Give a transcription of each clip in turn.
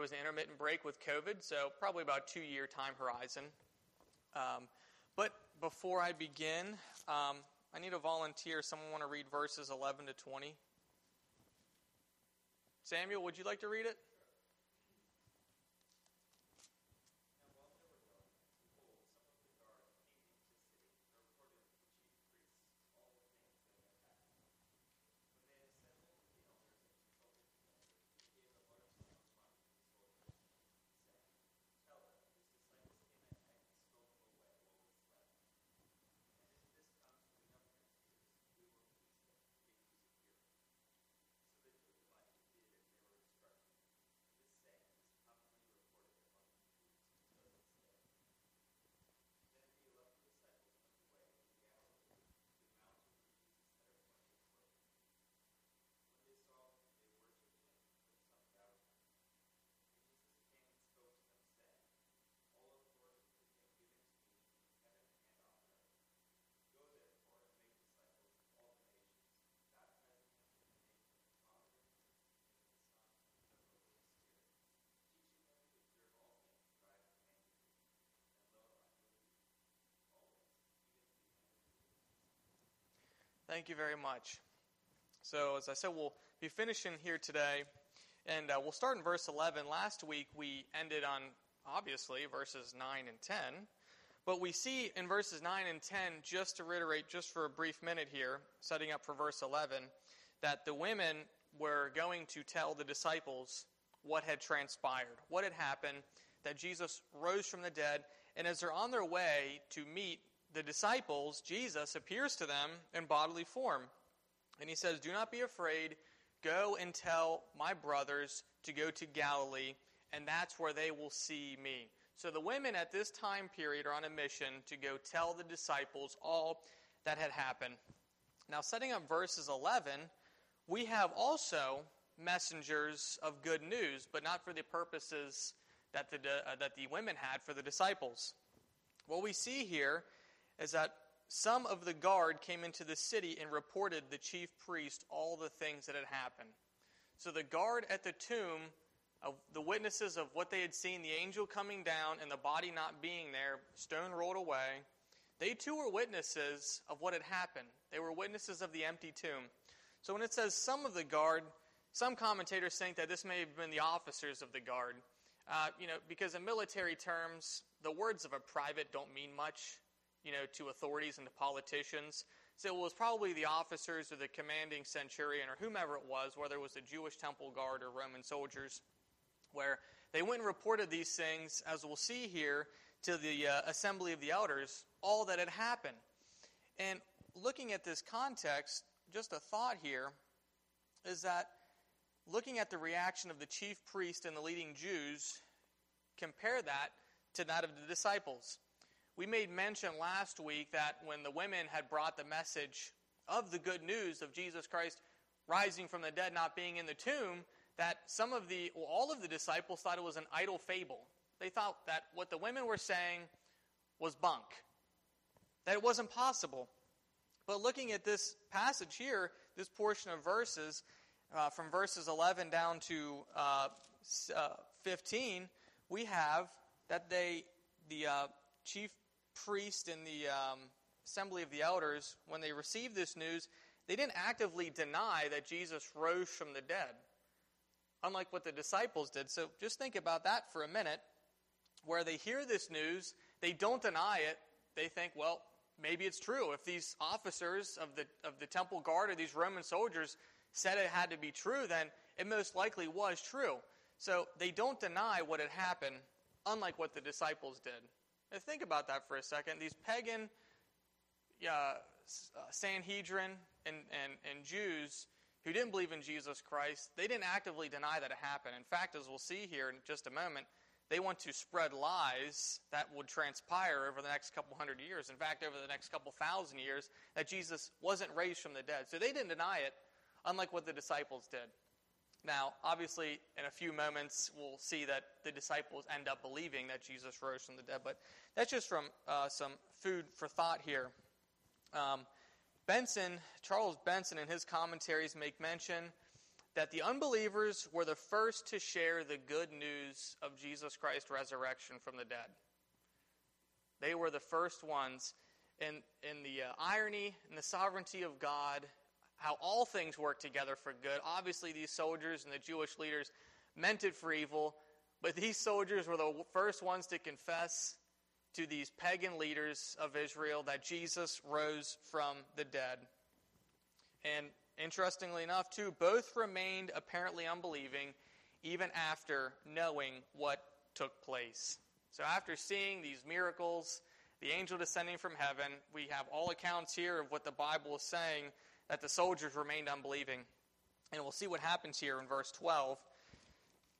there was an intermittent break with COVID, so probably about two year time horizon. Um, but before I begin, um, I need a volunteer. Someone want to read verses 11 to 20? Samuel, would you like to read it? Thank you very much. So, as I said, we'll be finishing here today, and uh, we'll start in verse 11. Last week we ended on, obviously, verses 9 and 10. But we see in verses 9 and 10, just to reiterate, just for a brief minute here, setting up for verse 11, that the women were going to tell the disciples what had transpired, what had happened, that Jesus rose from the dead, and as they're on their way to meet the disciples, Jesus appears to them in bodily form. And he says, Do not be afraid. Go and tell my brothers to go to Galilee, and that's where they will see me. So the women at this time period are on a mission to go tell the disciples all that had happened. Now, setting up verses 11, we have also messengers of good news, but not for the purposes that the, uh, that the women had for the disciples. What we see here is that some of the guard came into the city and reported the chief priest all the things that had happened. So the guard at the tomb the witnesses of what they had seen, the angel coming down and the body not being there, stone rolled away, they too were witnesses of what had happened. They were witnesses of the empty tomb. So when it says some of the guard, some commentators think that this may have been the officers of the guard. Uh, you know, because in military terms, the words of a private don't mean much you know, to authorities and to politicians. So it was probably the officers or the commanding centurion or whomever it was, whether it was the Jewish temple guard or Roman soldiers, where they went and reported these things, as we'll see here, to the uh, assembly of the elders, all that had happened. And looking at this context, just a thought here is that looking at the reaction of the chief priest and the leading Jews, compare that to that of the disciples. We made mention last week that when the women had brought the message of the good news of Jesus Christ rising from the dead, not being in the tomb, that some of the, well, all of the disciples thought it was an idle fable. They thought that what the women were saying was bunk, that it wasn't possible. But looking at this passage here, this portion of verses, uh, from verses 11 down to uh, uh, 15, we have that they, the uh, chief priest and the um, assembly of the elders, when they received this news, they didn't actively deny that Jesus rose from the dead, unlike what the disciples did. So just think about that for a minute. Where they hear this news, they don't deny it. They think, well, maybe it's true. If these officers of the, of the temple guard or these Roman soldiers said it had to be true, then it most likely was true. So they don't deny what had happened, unlike what the disciples did. Now think about that for a second. These pagan uh, Sanhedrin and, and, and Jews who didn't believe in Jesus Christ, they didn't actively deny that it happened. In fact, as we'll see here in just a moment, they want to spread lies that would transpire over the next couple hundred years. In fact, over the next couple thousand years, that Jesus wasn't raised from the dead. So they didn't deny it, unlike what the disciples did. Now, obviously, in a few moments, we'll see that the disciples end up believing that Jesus rose from the dead. But that's just from uh, some food for thought here. Um, Benson, Charles Benson, in his commentaries, make mention that the unbelievers were the first to share the good news of Jesus Christ's resurrection from the dead. They were the first ones. And in the uh, irony and the sovereignty of God, how all things work together for good. Obviously, these soldiers and the Jewish leaders meant it for evil, but these soldiers were the first ones to confess to these pagan leaders of Israel that Jesus rose from the dead. And interestingly enough, too, both remained apparently unbelieving even after knowing what took place. So, after seeing these miracles, the angel descending from heaven, we have all accounts here of what the Bible is saying that the soldiers remained unbelieving. And we'll see what happens here in verse 12.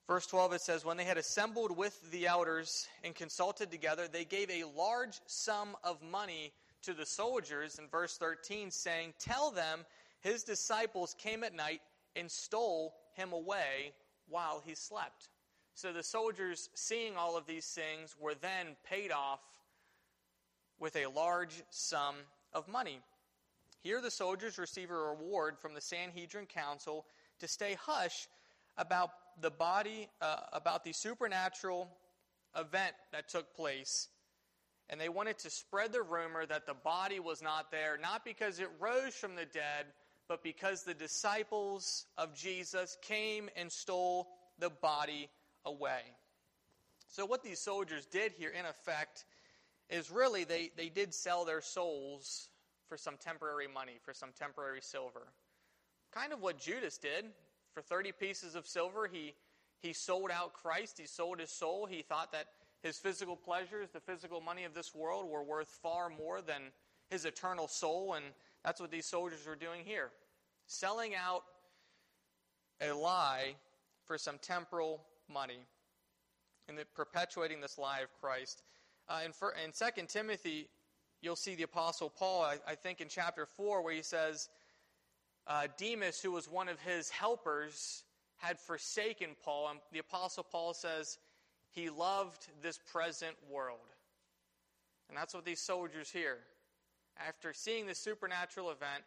Verse 12 it says, When they had assembled with the elders and consulted together, they gave a large sum of money to the soldiers. In verse 13, saying, Tell them his disciples came at night and stole him away while he slept. So the soldiers, seeing all of these things, were then paid off with a large sum of money. Here the soldiers receive a reward from the Sanhedrin Council to stay hush about the body, uh, about the supernatural event that took place. And they wanted to spread the rumor that the body was not there, not because it rose from the dead, but because the disciples of Jesus came and stole the body away. So, what these soldiers did here, in effect, is really they, they did sell their souls for some temporary money, for some temporary silver. Kind of what Judas did for 30 pieces of silver, he, he sold out Christ. He sold his soul. He thought that his physical pleasures, the physical money of this world, were worth far more than his eternal soul. And that's what these soldiers were doing here selling out a lie for some temporal money and perpetuating this lie of Christ. Uh, in, for, in 2 Timothy, you'll see the Apostle Paul, I, I think in chapter 4, where he says, uh, Demas, who was one of his helpers, had forsaken Paul. And the Apostle Paul says he loved this present world. And that's what these soldiers here. After seeing this supernatural event,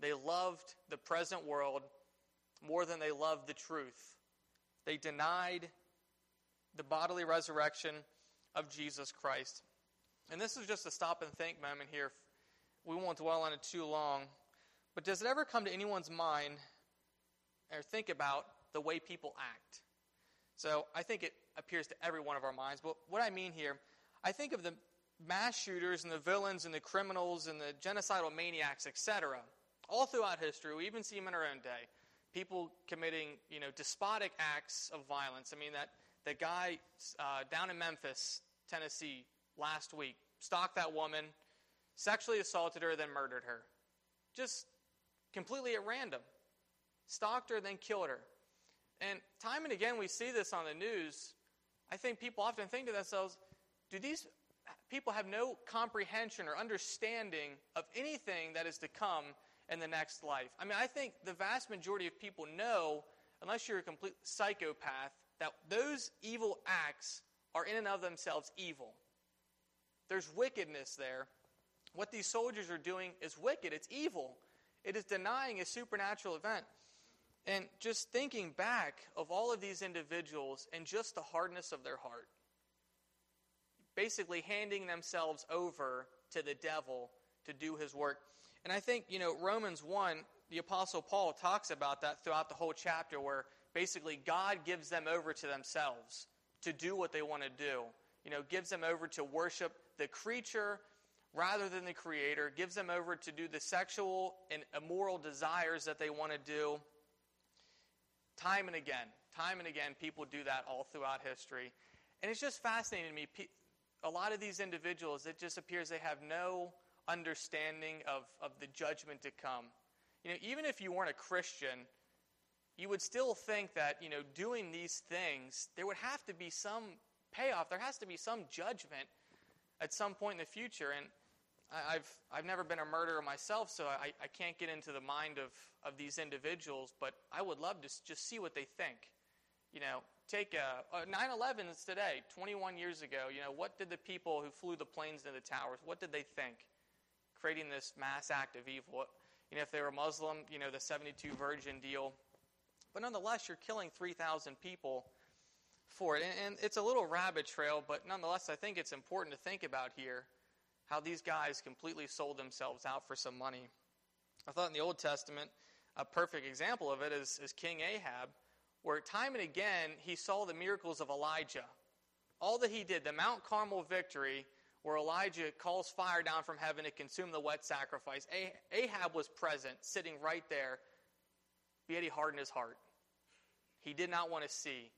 they loved the present world more than they loved the truth. They denied the bodily resurrection of Jesus Christ. And this is just a stop and think moment here. We won't dwell on it too long. But does it ever come to anyone's mind or think about the way people act? So I think it appears to every one of our minds. But what I mean here, I think of the mass shooters and the villains and the criminals and the genocidal maniacs, etc. All throughout history, we even see them in our own day. People committing, you know, despotic acts of violence. I mean, that, that guy uh, down in Memphis, Tennessee, last week, stalked that woman, sexually assaulted her, then murdered her. Just completely at random. Stalked her, then killed her. And time and again, we see this on the news. I think people often think to themselves, do these people have no comprehension or understanding of anything that is to come in the next life? I mean, I think the vast majority of people know, unless you're a complete psychopath, that those evil acts are in and of themselves evil. There's wickedness there. What these soldiers are doing is wicked, it's evil. It is denying a supernatural event. And just thinking back of all of these individuals and just the hardness of their heart, basically handing themselves over to the devil to do his work. And I think, you know, Romans 1, the Apostle Paul talks about that throughout the whole chapter, where basically God gives them over to themselves to do what they want to do. You know, gives them over to worship the creature rather than the Creator, gives them over to do the sexual and immoral desires that they want to do. Time and again, time and again, people do that all throughout history. And it's just fascinating to me. A lot of these individuals, it just appears they have no understanding of, of the judgment to come. You know, even if you weren't a Christian, you would still think that, you know, doing these things, there would have to be some payoff. There has to be some judgment at some point in the future. And I've, I've never been a murderer myself, so I, I can't get into the mind of, of these individuals, but I would love to just see what they think. You know, take a, a 9-11 is today, 21 years ago. You know, what did the people who flew the planes into the towers, what did they think? Creating this mass act of evil. You know, if they were Muslim, you know, the 72 virgin deal. But nonetheless, you're killing 3,000 people for it. And, and it's a little rabbit trail, but nonetheless, I think it's important to think about here how these guys completely sold themselves out for some money. I thought in the Old Testament, a perfect example of it is, is King Ahab, where time and again he saw the miracles of Elijah. All that he did, the Mount Carmel victory, where Elijah calls fire down from heaven to consume the wet sacrifice. Ahab was present, sitting right there, yet he hardened his heart. He did not want to see.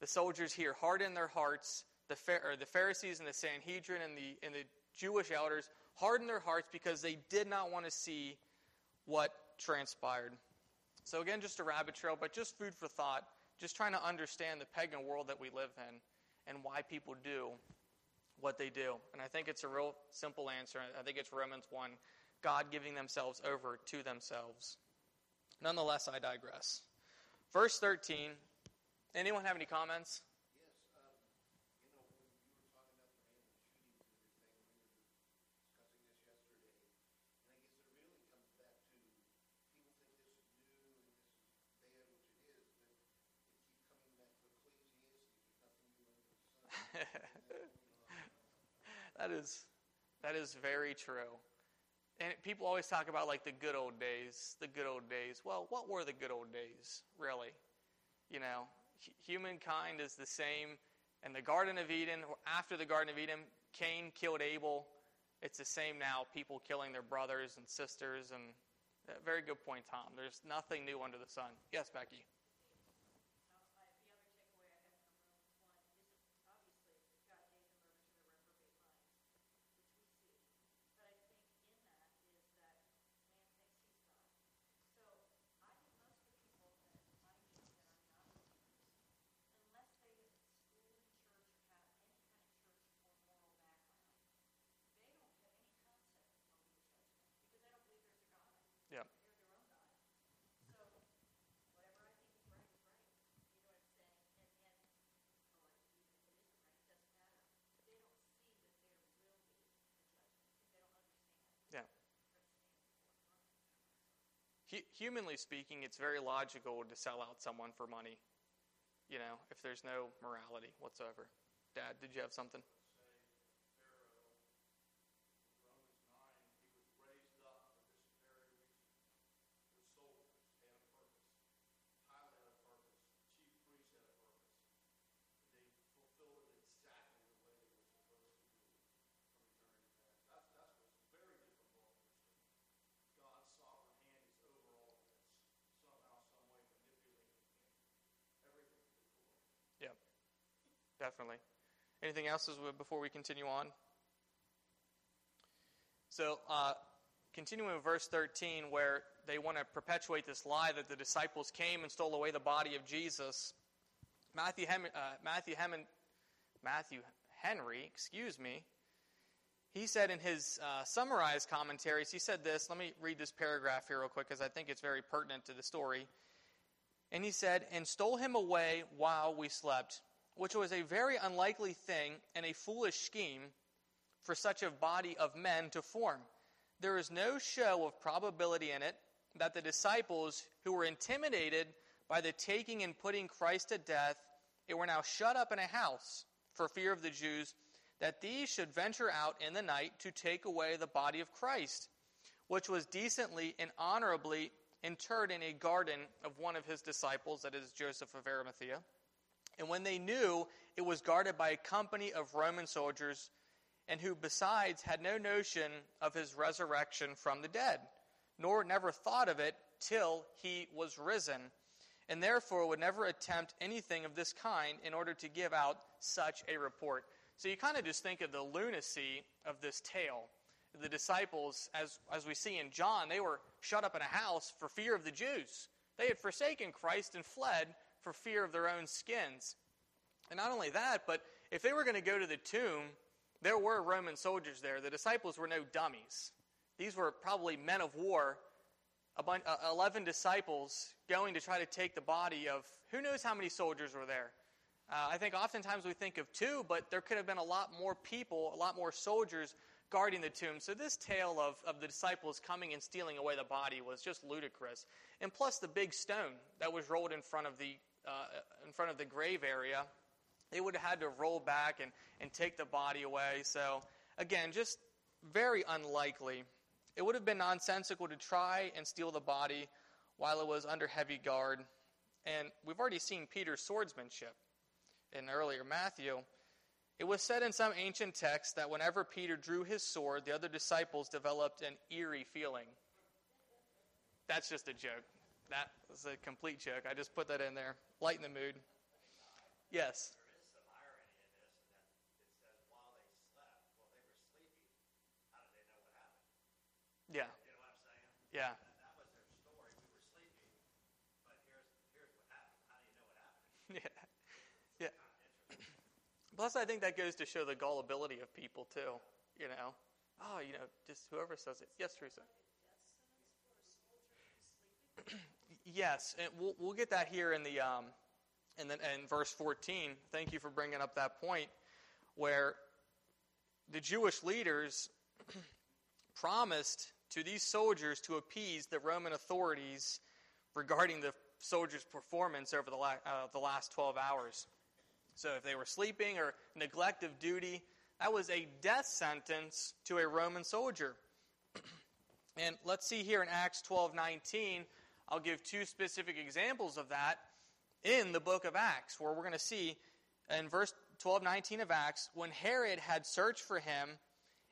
The soldiers here hardened their hearts. The, the Pharisees and the Sanhedrin and the, and the Jewish elders hardened their hearts because they did not want to see what transpired. So, again, just a rabbit trail, but just food for thought, just trying to understand the pagan world that we live in and why people do what they do. And I think it's a real simple answer. I think it's Romans 1 God giving themselves over to themselves. Nonetheless, I digress. Verse 13. Anyone have any comments? Yes. That is that is very true. And people always talk about like the good old days, the good old days. Well, what were the good old days, really? You know, humankind is the same in the Garden of Eden. After the Garden of Eden, Cain killed Abel. It's the same now, people killing their brothers and sisters. And uh, very good point, Tom. There's nothing new under the sun. Yes, Becky. Humanly speaking, it's very logical to sell out someone for money, you know, if there's no morality whatsoever. Dad, did you have something? Definitely. Anything else we, before we continue on? So, uh, continuing with verse 13, where they want to perpetuate this lie that the disciples came and stole away the body of Jesus. Matthew, Hem- uh, Matthew, Hem- Matthew Henry, excuse me, he said in his uh, summarized commentaries, he said this. Let me read this paragraph here real quick because I think it's very pertinent to the story. And he said, And stole him away while we slept which was a very unlikely thing and a foolish scheme for such a body of men to form. There is no show of probability in it that the disciples who were intimidated by the taking and putting Christ to death, and were now shut up in a house for fear of the Jews, that these should venture out in the night to take away the body of Christ, which was decently and honorably interred in a garden of one of his disciples, that is Joseph of Arimathea. And when they knew it was guarded by a company of Roman soldiers, and who besides had no notion of his resurrection from the dead, nor never thought of it till he was risen, and therefore would never attempt anything of this kind in order to give out such a report. So you kind of just think of the lunacy of this tale. The disciples, as, as we see in John, they were shut up in a house for fear of the Jews. They had forsaken Christ and fled for fear of their own skins. And not only that, but if they were going to go to the tomb, there were Roman soldiers there. The disciples were no dummies. These were probably men of war, uh, 11 disciples going to try to take the body of who knows how many soldiers were there. Uh, I think oftentimes we think of two, but there could have been a lot more people, a lot more soldiers guarding the tomb. So this tale of, of the disciples coming and stealing away the body was just ludicrous. And plus the big stone that was rolled in front of the, uh, in front of the grave area, they would have had to roll back and, and take the body away. So again, just very unlikely. It would have been nonsensical to try and steal the body while it was under heavy guard. And we've already seen Peter's swordsmanship in earlier Matthew. It was said in some ancient texts that whenever Peter drew his sword, the other disciples developed an eerie feeling. That's just a joke. That was a complete joke. I just put that in there. Lighten the mood. Yes. Yeah. You know what I'm saying? Yeah. That, that was their story. We were sleeping, but here's here's what happened. How do you know what happened? Yeah. Yeah. Plus, I think that goes to show the gullibility of people, too. You know? Oh, you know, just whoever says it. Yes, Teresa. yes, and we'll, we'll get that here in the um, in, the, in verse 14. Thank you for bringing up that point where the Jewish leaders promised to these soldiers to appease the Roman authorities regarding the soldiers' performance over the, la- uh, the last 12 hours. So if they were sleeping or neglect of duty, that was a death sentence to a Roman soldier. and let's see here in Acts 12:19, I'll give two specific examples of that in the book of Acts, where we're going to see in verse 12:19 of Acts, when Herod had searched for him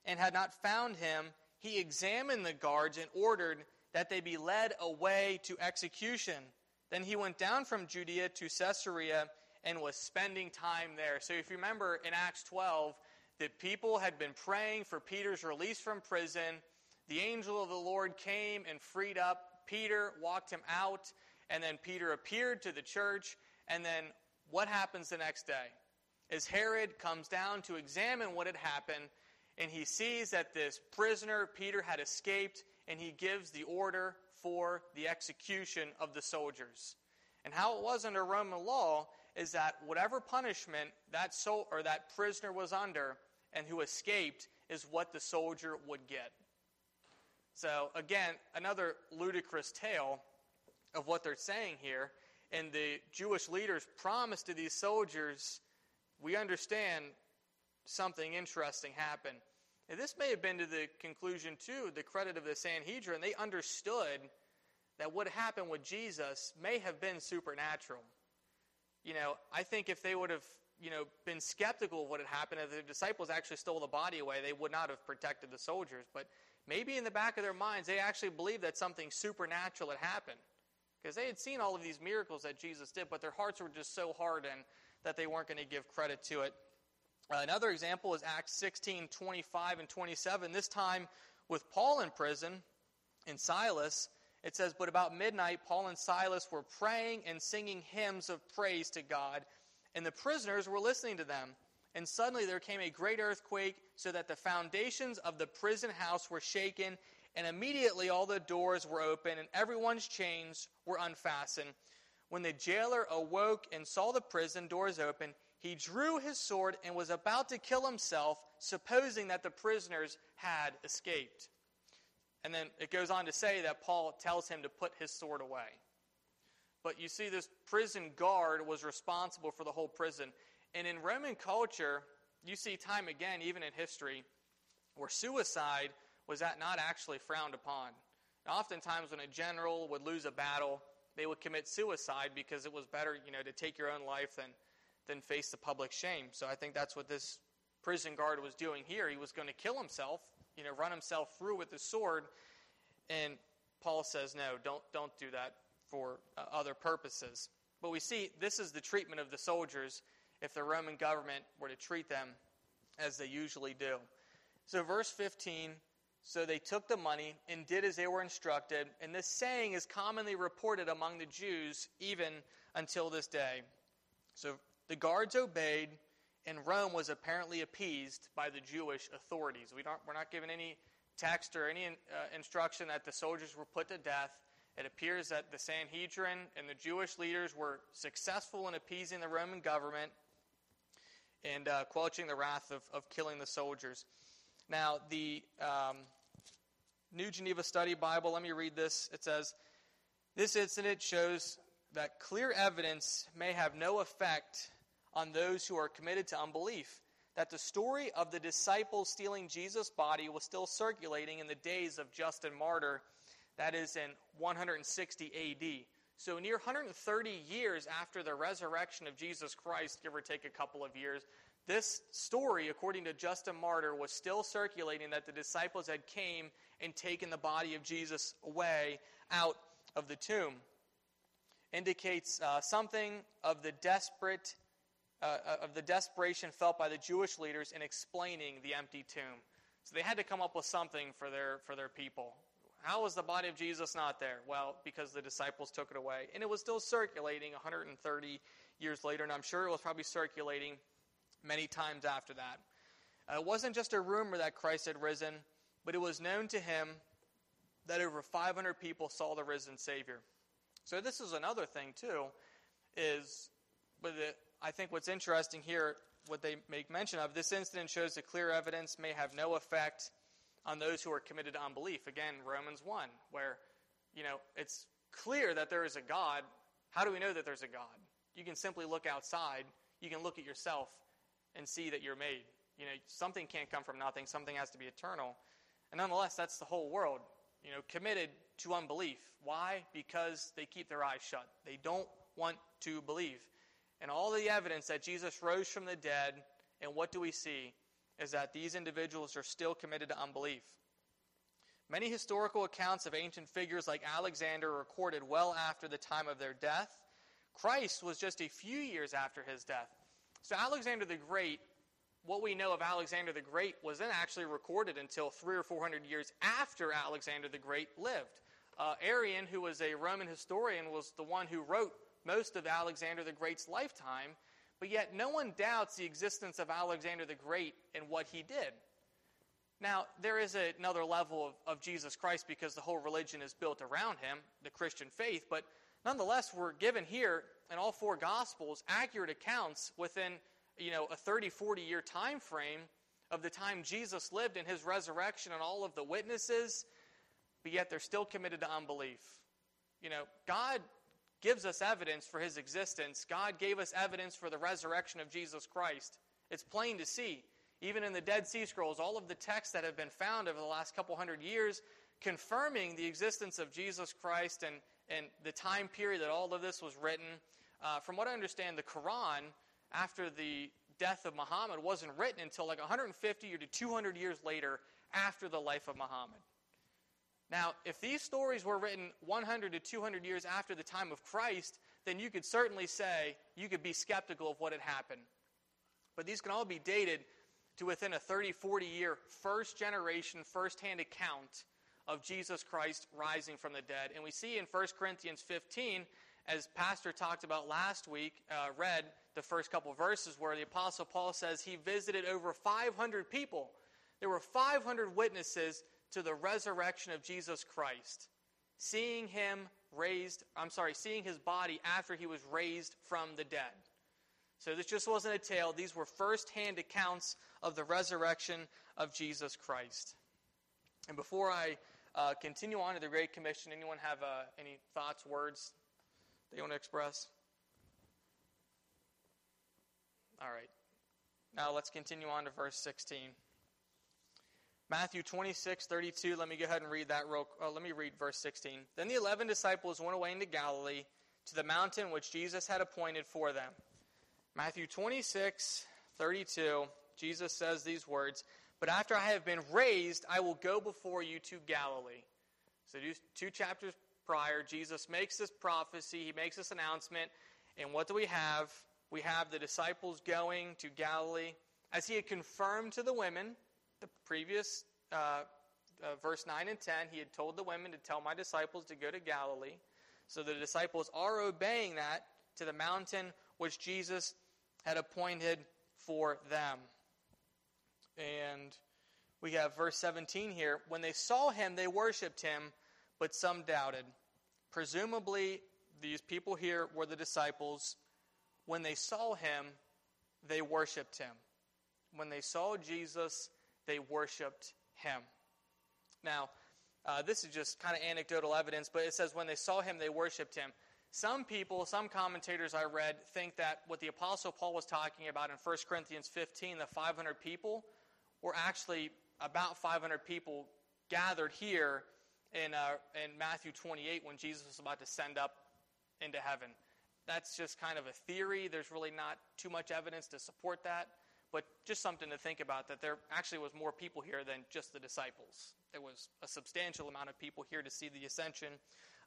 and had not found him, he examined the guards and ordered that they be led away to execution. Then he went down from Judea to Caesarea and was spending time there. So if you remember in Acts 12, that people had been praying for Peter's release from prison. The angel of the Lord came and freed up Peter, walked him out, and then Peter appeared to the church. And then what happens the next day? As Herod comes down to examine what had happened, and he sees that this prisoner, Peter, had escaped, and he gives the order for the execution of the soldiers. And how it was under Roman law is that whatever punishment that so or that prisoner was under and who escaped is what the soldier would get. So again, another ludicrous tale of what they're saying here. And the Jewish leaders promised to these soldiers, we understand something interesting happened. And this may have been to the conclusion, too, the credit of the Sanhedrin. They understood that what happened with Jesus may have been supernatural. You know, I think if they would have, you know, been skeptical of what had happened, if the disciples actually stole the body away, they would not have protected the soldiers. But maybe in the back of their minds, they actually believed that something supernatural had happened. Because they had seen all of these miracles that Jesus did, but their hearts were just so hardened that they weren't going to give credit to it. Another example is Acts 16, 25 and 27. This time with Paul in prison and Silas. It says, But about midnight, Paul and Silas were praying and singing hymns of praise to God, and the prisoners were listening to them. And suddenly there came a great earthquake, so that the foundations of the prison house were shaken, and immediately all the doors were open, and everyone's chains were unfastened. When the jailer awoke and saw the prison doors open, he drew his sword and was about to kill himself, supposing that the prisoners had escaped. And then it goes on to say that Paul tells him to put his sword away. But you see, this prison guard was responsible for the whole prison. And in Roman culture, you see time again, even in history, where suicide was that not actually frowned upon. Oftentimes, when a general would lose a battle, they would commit suicide because it was better, you know, to take your own life than, than face the public shame. So I think that's what this prison guard was doing here. He was going to kill himself you know, run himself through with the sword. And Paul says, no, don't, don't do that for uh, other purposes. But we see this is the treatment of the soldiers if the Roman government were to treat them as they usually do. So, verse 15 so they took the money and did as they were instructed. And this saying is commonly reported among the Jews even until this day. So the guards obeyed and Rome was apparently appeased by the Jewish authorities. We don't, we're not given any text or any uh, instruction that the soldiers were put to death. It appears that the Sanhedrin and the Jewish leaders were successful in appeasing the Roman government and uh, quelching the wrath of, of killing the soldiers. Now, the um, New Geneva Study Bible, let me read this. It says, This incident shows that clear evidence may have no effect on those who are committed to unbelief. That the story of the disciples stealing Jesus' body was still circulating in the days of Justin Martyr, that is in 160 AD. So, near 130 years after the resurrection of Jesus Christ, give or take a couple of years, this story, according to Justin Martyr, was still circulating that the disciples had came and taken the body of Jesus away out of the tomb. Indicates uh, something of the desperate uh, of the desperation felt by the Jewish leaders in explaining the empty tomb. So they had to come up with something for their for their people. How was the body of Jesus not there? Well, because the disciples took it away. And it was still circulating 130 years later, and I'm sure it was probably circulating many times after that. Uh, it wasn't just a rumor that Christ had risen, but it was known to him that over 500 people saw the risen Savior. So this is another thing too, is but I think what's interesting here, what they make mention of, this incident shows that clear evidence may have no effect on those who are committed to unbelief. Again, Romans 1, where, you know, it's clear that there is a God. How do we know that there's a God? You can simply look outside. You can look at yourself and see that you're made. You know, something can't come from nothing. Something has to be eternal. And nonetheless, that's the whole world, you know, committed to unbelief. Why? Because they keep their eyes shut. They don't want to believe. And all the evidence that Jesus rose from the dead, and what do we see? Is that these individuals are still committed to unbelief. Many historical accounts of ancient figures like Alexander are recorded well after the time of their death. Christ was just a few years after his death. So, Alexander the Great, what we know of Alexander the Great wasn't actually recorded until three or four hundred years after Alexander the Great lived. Uh, Arrian, who was a Roman historian, was the one who wrote most of Alexander the Great's lifetime, but yet, no one doubts the existence of Alexander the Great and what he did. Now, there is another level of, of, Jesus Christ because the whole religion is built around him, the Christian faith, but nonetheless, we're given here in all four Gospels accurate accounts within you know, a 30, 40 year time frame of the time Jesus lived and his resurrection and all of the witnesses, but yet they're still committed to unbelief. You know, God gives us evidence for his existence. God gave us evidence for the resurrection of Jesus Christ. It's plain to see. Even in the Dead Sea Scrolls, all of the texts that have been found over the last couple hundred years confirming the existence of Jesus Christ and, and the time period that all of this was written. Uh, from what I understand, the Quran, after the death of Muhammad, wasn't written until like 150 or to 200 years later after the life of Muhammad. Now, if these stories were written 100 to 200 years after the time of Christ, then you could certainly say you could be skeptical of what had happened. But these can all be dated to within a 30, 40 year first generation, first hand account of Jesus Christ rising from the dead. And we see in 1 Corinthians 15, as Pastor talked about last week, uh, read the first couple verses where the Apostle Paul says he visited over 500 people. There were 500 witnesses to the resurrection of Jesus Christ, seeing him raised, I'm sorry, seeing his body after he was raised from the dead. So this just wasn't a tale, these were first-hand accounts of the resurrection of Jesus Christ. And before I uh, continue on to the Great Commission, anyone have uh, any thoughts, words they want to express? All right. Now let's continue on to verse 16. Matthew 26, 32. Let me go ahead and read that real uh, Let me read verse 16. Then the eleven disciples went away into Galilee to the mountain which Jesus had appointed for them. Matthew 26, 32. Jesus says these words But after I have been raised, I will go before you to Galilee. So, two chapters prior, Jesus makes this prophecy, he makes this announcement. And what do we have? We have the disciples going to Galilee. As he had confirmed to the women, the previous uh, uh, verse 9 and 10, he had told the women to tell my disciples to go to Galilee. So the disciples are obeying that to the mountain which Jesus had appointed for them. And we have verse 17 here. When they saw him, they worshiped him, but some doubted. Presumably, these people here were the disciples. When they saw him, they worshiped him. When they saw Jesus, they worshiped him. Now, uh, this is just kind of anecdotal evidence, but it says when they saw him, they worshiped him. Some people, some commentators I read, think that what the Apostle Paul was talking about in 1 Corinthians 15, the 500 people, were actually about 500 people gathered here in, uh, in Matthew 28 when Jesus was about to send up into heaven. That's just kind of a theory. There's really not too much evidence to support that, but just something to think about that there actually was more people here than just the disciples. There was a substantial amount of people here to see the ascension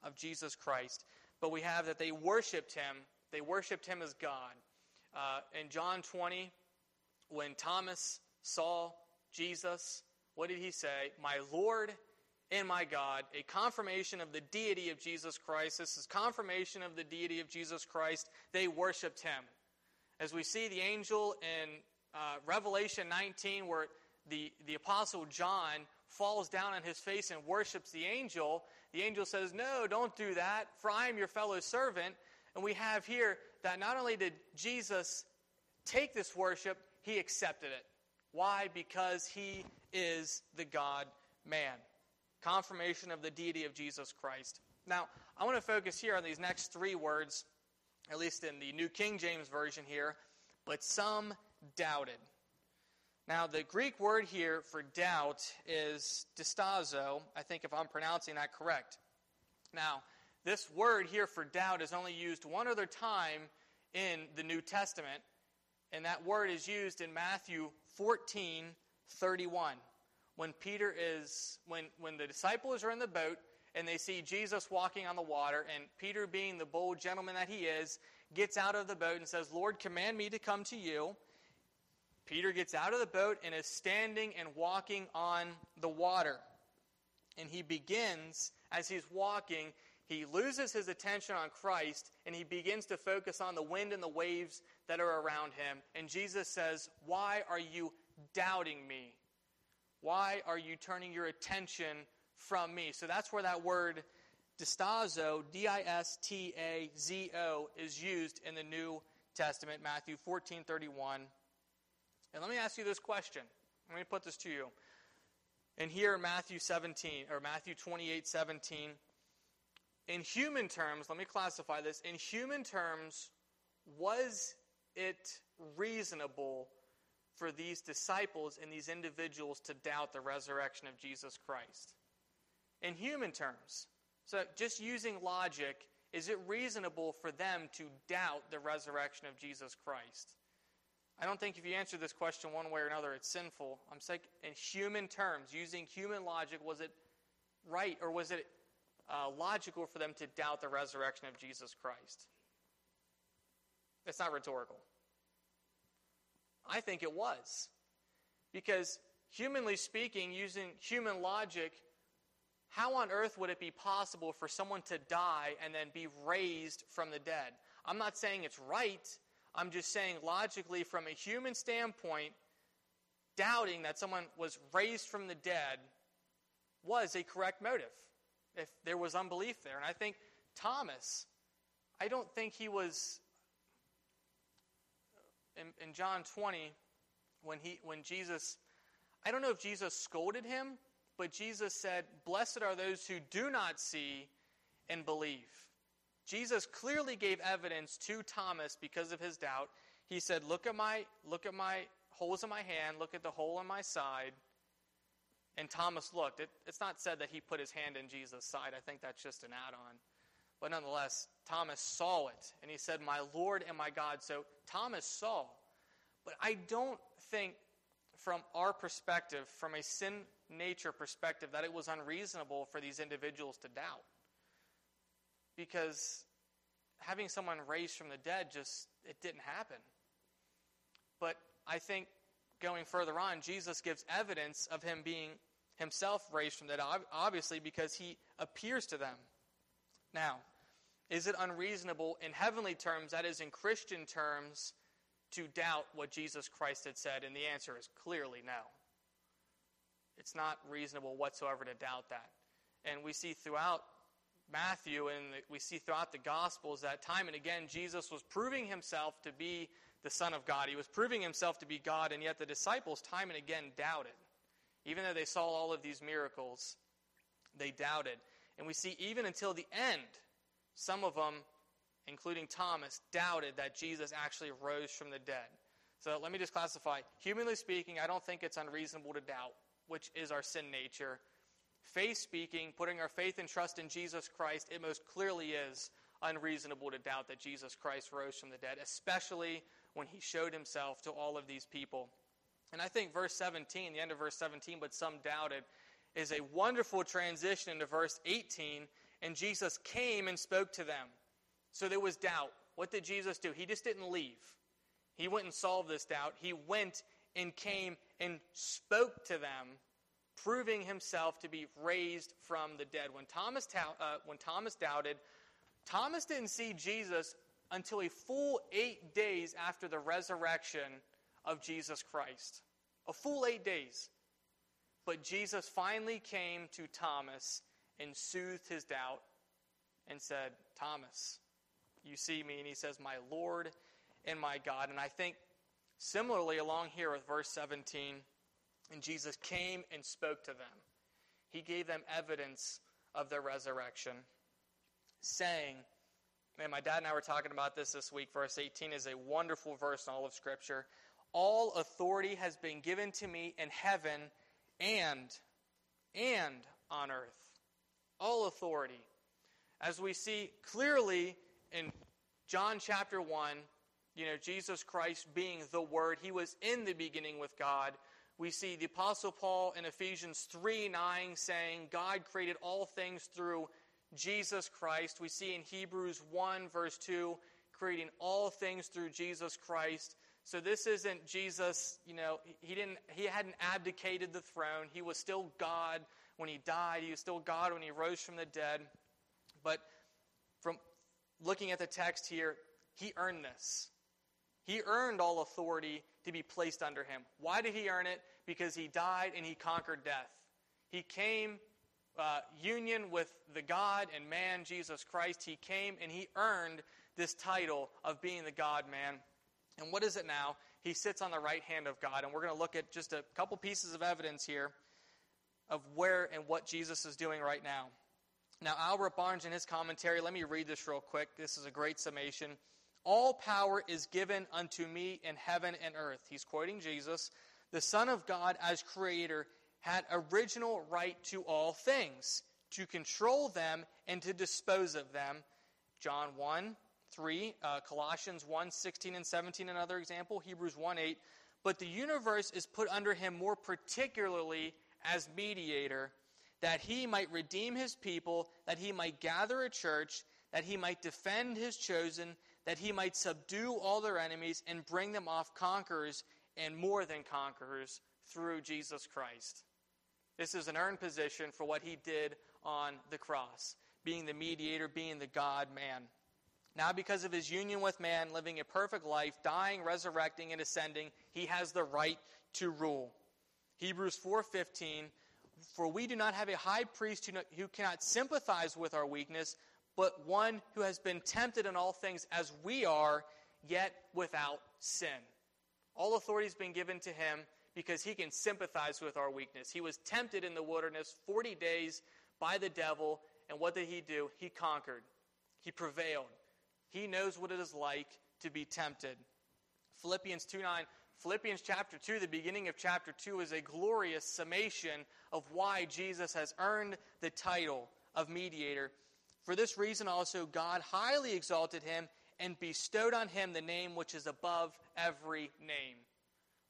of Jesus Christ. But we have that they worshiped him. They worshiped him as God. Uh, in John 20, when Thomas saw Jesus, what did he say? My Lord and my God, a confirmation of the deity of Jesus Christ. This is confirmation of the deity of Jesus Christ. They worshiped him. As we see the angel in uh, Revelation 19, where the, the apostle John falls down on his face and worships the angel, the angel says, No, don't do that, for I am your fellow servant. And we have here that not only did Jesus take this worship, he accepted it. Why? Because he is the God man. Confirmation of the deity of Jesus Christ. Now, I want to focus here on these next three words, at least in the New King James Version here. But some doubted. Now, the Greek word here for doubt is distazo, I think if I'm pronouncing that correct. Now, this word here for doubt is only used one other time in the New Testament, and that word is used in Matthew 14 31. When Peter is, when, when the disciples are in the boat and they see Jesus walking on the water, and Peter, being the bold gentleman that he is, gets out of the boat and says, Lord, command me to come to you. Peter gets out of the boat and is standing and walking on the water. And he begins, as he's walking, he loses his attention on Christ and he begins to focus on the wind and the waves that are around him. And Jesus says, Why are you doubting me? Why are you turning your attention from me? So that's where that word distazo, D I S T A Z O, is used in the New Testament, Matthew 14 31 and let me ask you this question. Let me put this to you. And here in Matthew 17, or Matthew 28 17, in human terms, let me classify this. In human terms, was it reasonable for these disciples and these individuals to doubt the resurrection of Jesus Christ? In human terms. So, just using logic, is it reasonable for them to doubt the resurrection of Jesus Christ? I don't think if you answer this question one way or another, it's sinful. I'm saying in human terms, using human logic, was it right or was it uh, logical for them to doubt the resurrection of Jesus Christ? It's not rhetorical. I think it was. Because, humanly speaking, using human logic, how on earth would it be possible for someone to die and then be raised from the dead? I'm not saying it's right. I'm just saying, logically, from a human standpoint, doubting that someone was raised from the dead was a correct motive if there was unbelief there. And I think Thomas, I don't think he was in, in, John 20 when he when Jesus I don't know if Jesus scolded him, but Jesus said, "Blessed are those who do not see and believe." Jesus clearly gave evidence to Thomas because of his doubt. He said, "Look at my look at my holes in my hand, look at the hole in my side." And Thomas looked. It, it's not said that he put his hand in Jesus' side. I think that's just an add-on. But nonetheless, Thomas saw it, and he said, "My Lord and my God." So Thomas saw. But I don't think from our perspective, from a sin nature perspective, that it was unreasonable for these individuals to doubt because having someone raised from the dead just it didn't happen. But I think going further on, Jesus gives evidence of him being himself raised from the dead, obviously because he appears to them. Now, is it unreasonable in heavenly terms, that is in Christian terms, to doubt what Jesus Christ had said? And the answer is clearly no. It's not reasonable whatsoever to doubt that. And we see throughout Matthew and we see throughout the Gospels that time and again Jesus was proving himself to be the Son of God. He was proving himself to be God, and yet the disciples time and again doubted. Even though they saw all of these miracles, they doubted. And we see even until the end, some of them, including Thomas, doubted that Jesus actually rose from the dead. So let me just classify. Humanly speaking, I don't think it's unreasonable to doubt, which is our sin nature. Faith speaking, putting our faith and trust in Jesus Christ, it most clearly is unreasonable to doubt that Jesus Christ rose from the dead, especially when he showed himself to all of these people. And I think verse 17, the end of verse 17, but some doubted, is a wonderful transition into verse 18. And Jesus came and spoke to them. So there was doubt. What did Jesus do? He just didn't leave. He went and solved this doubt. He went and came and spoke to them, proving himself to be raised from the dead. When Thomas, uh, when Thomas doubted, Thomas didn't see Jesus until a full eight days after the resurrection of Jesus Christ. A full eight days. But Jesus finally came to Thomas and soothed his doubt and said, Thomas, you see me? And he says, My Lord and my God. And I think similarly along here with verse 17, and Jesus came and spoke to them. He gave them evidence of their resurrection, saying, Man, my dad and I were talking about this this week. Verse 18 is a wonderful verse in all of Scripture. All authority has been given to me in heaven and and on earth. All authority. As we see clearly in John chapter 1, you know, Jesus Christ being the Word, he was in the beginning with God. We see the Apostle Paul in Ephesians 3 9 saying, God created all things through Jesus Christ. We see in Hebrews 1, verse 2, creating all things through Jesus Christ. So this isn't Jesus, you know, he didn't he hadn't abdicated the throne. He was still God when he died. He was still God when he rose from the dead. But from looking at the text here, he earned this. He earned all authority to be placed under him. Why did he earn it? Because he died and he conquered death. He came uh, union with the God and man, Jesus Christ. He came and he earned this title of being the God man. And what is it now? He sits on the right hand of God. And we're going to look at just a couple pieces of evidence here of where and what Jesus is doing right now. Now, Albert Barnes, in his commentary, let me read this real quick. This is a great summation. All power is given unto me in heaven and earth. He's quoting Jesus. The Son of God, as creator, had original right to all things, to control them and to dispose of them. John 1, 3, uh, Colossians 1, 16 and 17, another example, Hebrews 1, 8. But the universe is put under him more particularly as mediator, that he might redeem his people, that he might gather a church, that he might defend his chosen, that he might subdue all their enemies and bring them off conquerors and more than conquerors through Jesus Christ. This is an earned position for what he did on the cross, being the mediator, being the God man. Now, because of his union with man, living a perfect life, dying, resurrecting, and ascending, he has the right to rule. Hebrews 4:15 For we do not have a high priest who cannot sympathize with our weakness, but one who has been tempted in all things as we are, yet without sin. All authority has been given to him because he can sympathize with our weakness. He was tempted in the wilderness 40 days by the devil, and what did he do? He conquered. He prevailed. He knows what it is like to be tempted. Philippians 2 9. Philippians chapter 2, the beginning of chapter 2, is a glorious summation of why Jesus has earned the title of mediator. For this reason also, God highly exalted him and bestowed on him the name which is above every name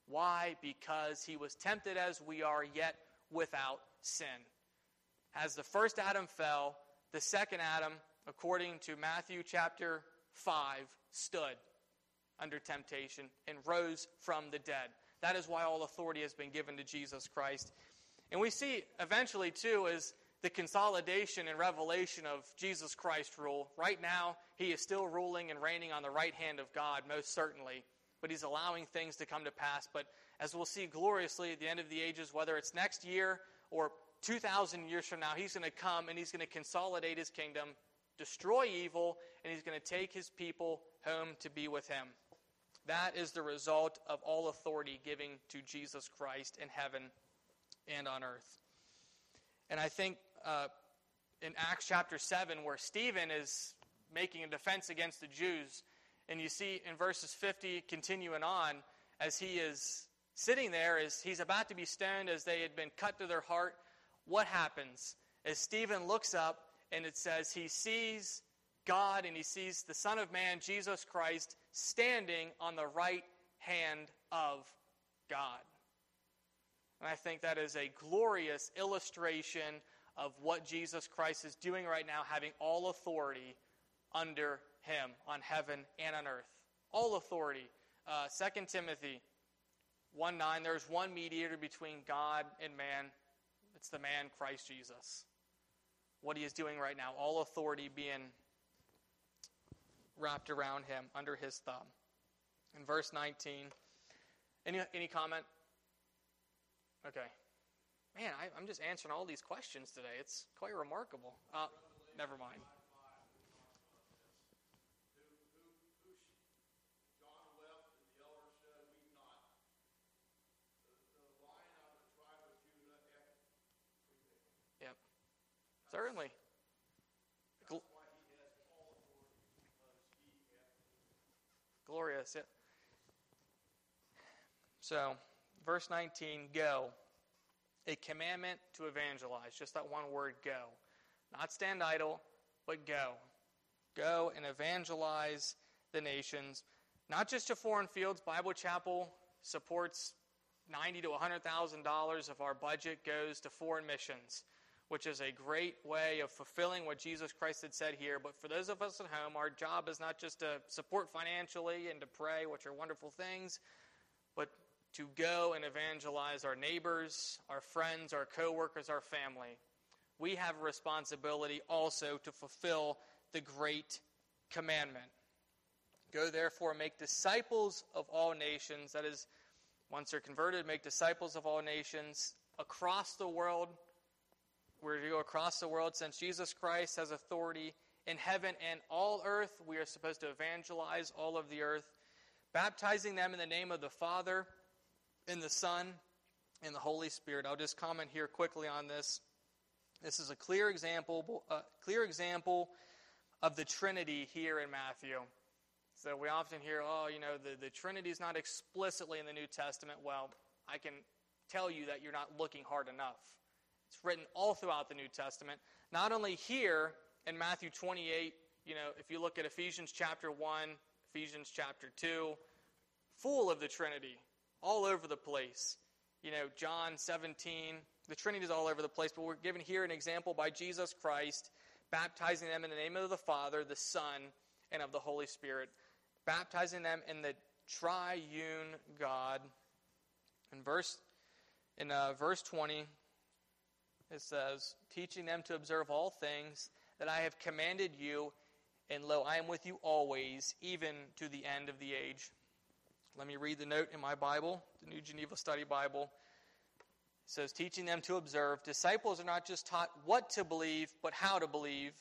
why? Because he was tempted as we are, yet without sin. As the first Adam fell, the second Adam, according to Matthew chapter 5, stood under temptation and rose from the dead. That is why all authority has been given to Jesus Christ. And we see eventually, too, is the consolidation and revelation of Jesus Christ's rule. Right now, he is still ruling and reigning on the right hand of God, most certainly but he's allowing things to come to pass. But as we'll see gloriously at the end of the ages, whether it's next year or 2,000 years from now, he's going to come and he's going to consolidate his kingdom, destroy evil, and he's going to take his people home to be with him. That is the result of all authority giving to Jesus Christ in heaven and on earth. And I think uh, in Acts chapter 7, where Stephen is making a defense against the Jews, and you see in verses 50 continuing on, as he is sitting there, as he's about to be stoned, as they had been cut to their heart, what happens? As Stephen looks up, and it says he sees God and he sees the Son of Man, Jesus Christ, standing on the right hand of God. And I think that is a glorious illustration of what Jesus Christ is doing right now, having all authority under him on heaven and on earth. All authority. Uh, 2 Timothy 1 9, there's one mediator between God and man. It's the man, Christ Jesus. What he is doing right now, all authority being wrapped around him under his thumb. In verse 19, any, any comment? Okay. Man, I, am just answering all these questions today. It's quite remarkable. Uh, never mind. Yep. Certainly. Gl- Glorious. Yeah. So, verse 19, go a commandment to evangelize. Just that one word, go. Not stand idle, but go. Go and evangelize the nations, not just to foreign fields. Bible Chapel supports ninety to hundred thousand dollars of our budget goes to foreign missions, which is a great way of fulfilling what Jesus Christ had said here. But for those of us at home, our job is not just to support financially and to pray, which are wonderful things, but to go and evangelize our neighbors, our friends, our coworkers, our family. We have a responsibility also to fulfill the great commandment. Go therefore, make disciples of all nations. That is, once they're converted, make disciples of all nations across the world. We're to go across the world since Jesus Christ has authority in heaven and all earth. We are supposed to evangelize all of the earth, baptizing them in the name of the Father in the Son, and the Holy Spirit. I'll just comment here quickly on this. This is a clear example, a clear example of the Trinity here in Matthew. So we often hear, oh, you know, the, the Trinity is not explicitly in the New Testament. Well, I can tell you that you're not looking hard enough. It's written all throughout the New Testament. Not only here in Matthew 28, you know, if you look at Ephesians chapter 1, Ephesians chapter 2, full of the Trinity all over the place. You know, John 17, the Trinity is all over the place, but we're given here an example by Jesus Christ, baptizing them in the name of the Father, the Son, and of the Holy Spirit, baptizing them in the triune God. In verse in uh, verse 20, it says, teaching them to observe all things that I have commanded you, and lo, I am with you always, even to the end of the age. Let me read the note in my Bible, the New Geneva Study Bible. It says, teaching them to observe. Disciples are not just taught what to believe, but how to believe.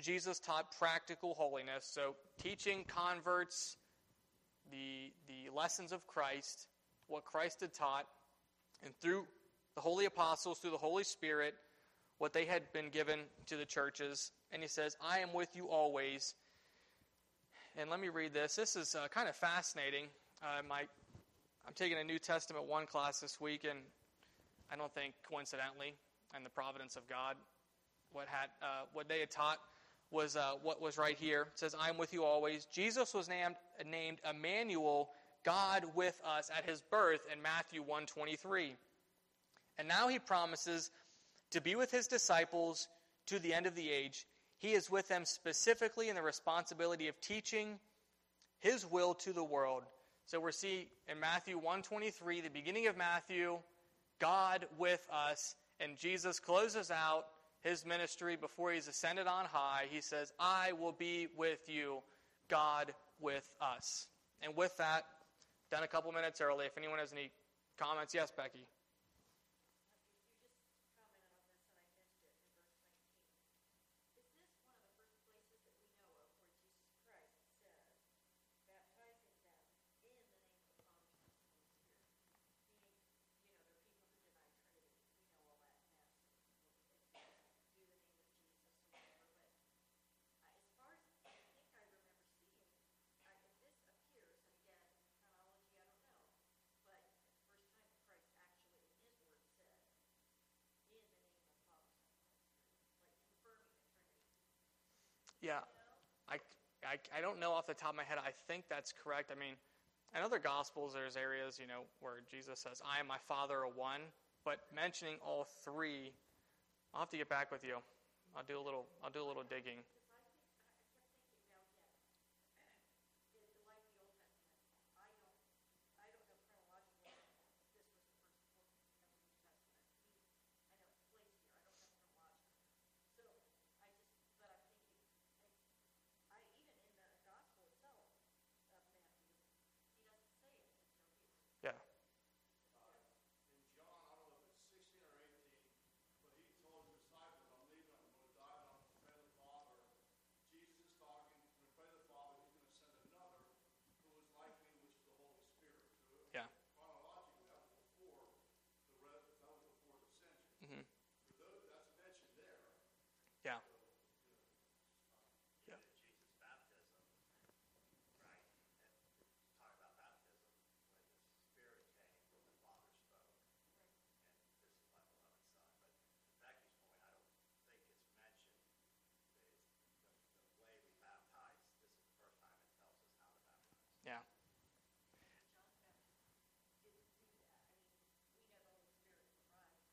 Jesus taught practical holiness. So, teaching converts the, the lessons of Christ, what Christ had taught, and through the holy apostles, through the Holy Spirit, what they had been given to the churches. And he says, I am with you always. And let me read this. This is uh, kind of fascinating. Uh, my, I'm taking a New Testament 1 class this week, and I don't think coincidentally, and the providence of God, what, had, uh, what they had taught was uh, what was right here. It says, I am with you always. Jesus was named, named Emmanuel, God with us, at his birth in Matthew 1.23. And now he promises to be with his disciples to the end of the age. He is with them specifically in the responsibility of teaching his will to the world so we see in Matthew 123, the beginning of Matthew, God with us, and Jesus closes out his ministry before he's ascended on high. He says, I will be with you, God with us. And with that, done a couple minutes early. If anyone has any comments, yes, Becky. Yeah, I, I, I don't know off the top of my head. I think that's correct. I mean, in other gospels, there's areas you know where Jesus says, "I and my Father are one," but mentioning all three, I'll have to get back with you. I'll do a little. I'll do a little digging. Yeah. in John, I don't know if it's 16 or 18, but he told his disciples, I'm leaving, I'm going to die, and I'm going to pray to the Father. Jesus is talking, when we pray to the Father, he's going to send another who is like me, which is the Holy Spirit. So Yeah. chronologically, that was before the res- that was before the ascension. hmm So those, that's mentioned there. Yeah. Even in Jesus' baptism, right, and talk about baptism, when the Spirit came, the Father spoke. And this is my beloved Son. But to Becky's point, I don't think it's mentioned, the, the, the way we baptize, this is the first time it tells us how to baptize. Yeah. It is ex- also interesting that we baptize disciples.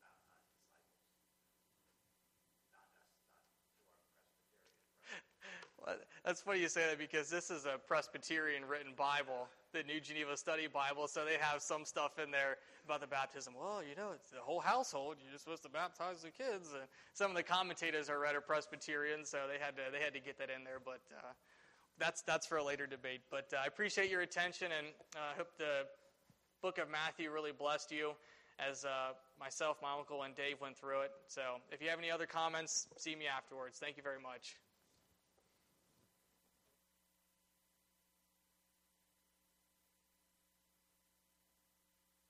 Not necessarily, not to our Presbyterian friends. Well, That's funny you say that because this is a Presbyterian written Bible, the New Geneva Study Bible. So they have some stuff in there about the baptism. Well, you know, it's the whole household. You're supposed to baptize the kids. And some of the commentators are are Presbyterian, so they had to they had to get that in there. But uh, that's that's for a later debate. But uh, I appreciate your attention, and uh, I hope the book of Matthew really blessed you. As uh, myself, my uncle, and Dave went through it. So, if you have any other comments, see me afterwards. Thank you very much.